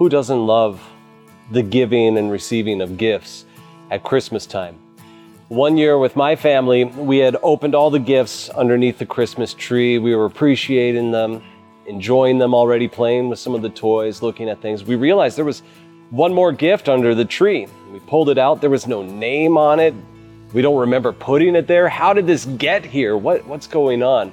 Who doesn't love the giving and receiving of gifts at Christmas time? One year with my family, we had opened all the gifts underneath the Christmas tree. We were appreciating them, enjoying them already, playing with some of the toys, looking at things. We realized there was one more gift under the tree. We pulled it out. There was no name on it. We don't remember putting it there. How did this get here? What, what's going on?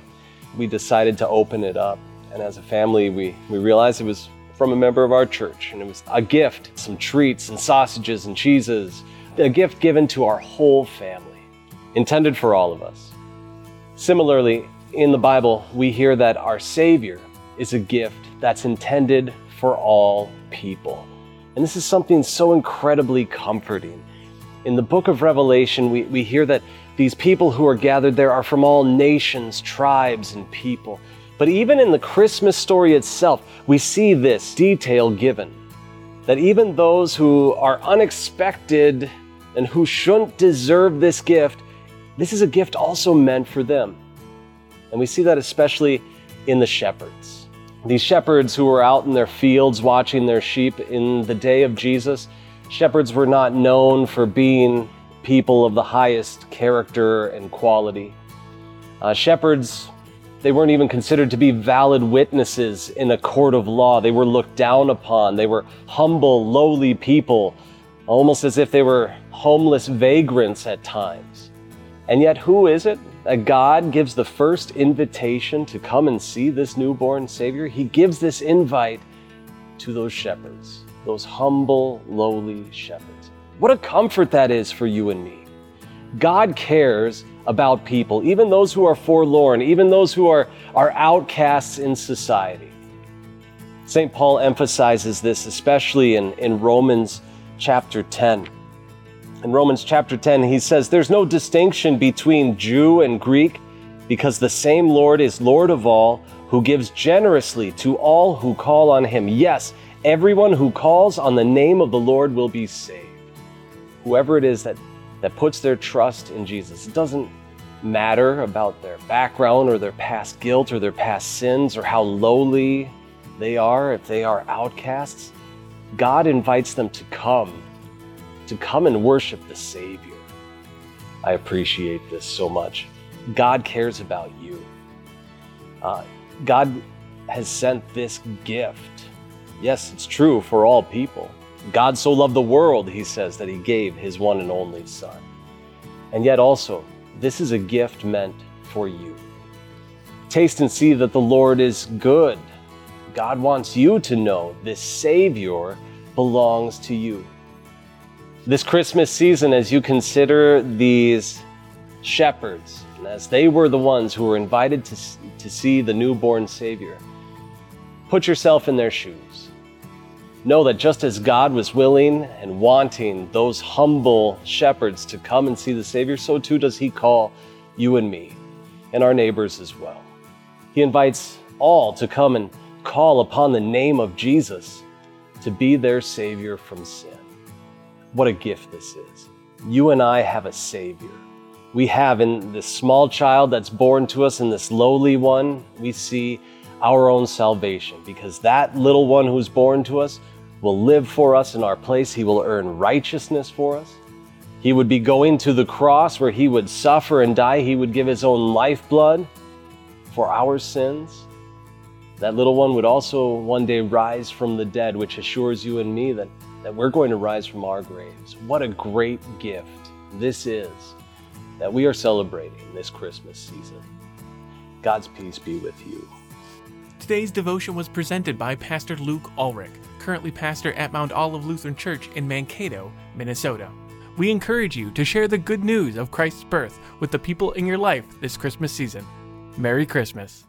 We decided to open it up. And as a family, we, we realized it was from a member of our church. And it was a gift some treats and sausages and cheeses a gift given to our whole family, intended for all of us. Similarly, in the Bible, we hear that our Savior is a gift that's intended for all people. And this is something so incredibly comforting. In the book of Revelation, we, we hear that these people who are gathered there are from all nations, tribes, and people. But even in the Christmas story itself, we see this detail given that even those who are unexpected and who shouldn't deserve this gift, this is a gift also meant for them. And we see that especially in the shepherds. These shepherds who were out in their fields watching their sheep in the day of Jesus, shepherds were not known for being people of the highest character and quality. Uh, shepherds, they weren't even considered to be valid witnesses in a court of law. They were looked down upon. They were humble, lowly people almost as if they were homeless vagrants at times. And yet, who is it that God gives the first invitation to come and see this newborn Savior? He gives this invite to those shepherds, those humble, lowly shepherds. What a comfort that is for you and me. God cares about people, even those who are forlorn, even those who are, are outcasts in society. St. Paul emphasizes this, especially in, in Romans chapter 10. In Romans chapter 10, he says, There's no distinction between Jew and Greek because the same Lord is Lord of all, who gives generously to all who call on him. Yes, everyone who calls on the name of the Lord will be saved. Whoever it is that, that puts their trust in Jesus, it doesn't matter about their background or their past guilt or their past sins or how lowly they are, if they are outcasts. God invites them to come, to come and worship the Savior. I appreciate this so much. God cares about you. Uh, God has sent this gift. Yes, it's true for all people. God so loved the world, he says, that he gave his one and only Son. And yet, also, this is a gift meant for you. Taste and see that the Lord is good. God wants you to know this Savior belongs to you. This Christmas season, as you consider these shepherds, and as they were the ones who were invited to, to see the newborn Savior, put yourself in their shoes. Know that just as God was willing and wanting those humble shepherds to come and see the Savior, so too does He call you and me and our neighbors as well. He invites all to come and call upon the name of Jesus to be their Savior from sin. What a gift this is. You and I have a Savior. We have in this small child that's born to us, in this lowly one, we see our own salvation because that little one who's born to us will live for us in our place. He will earn righteousness for us. He would be going to the cross where he would suffer and die. He would give his own lifeblood for our sins. That little one would also one day rise from the dead, which assures you and me that, that we're going to rise from our graves. What a great gift this is that we are celebrating this Christmas season. God's peace be with you. Today's devotion was presented by Pastor Luke Ulrich, currently pastor at Mount Olive Lutheran Church in Mankato, Minnesota. We encourage you to share the good news of Christ's birth with the people in your life this Christmas season. Merry Christmas.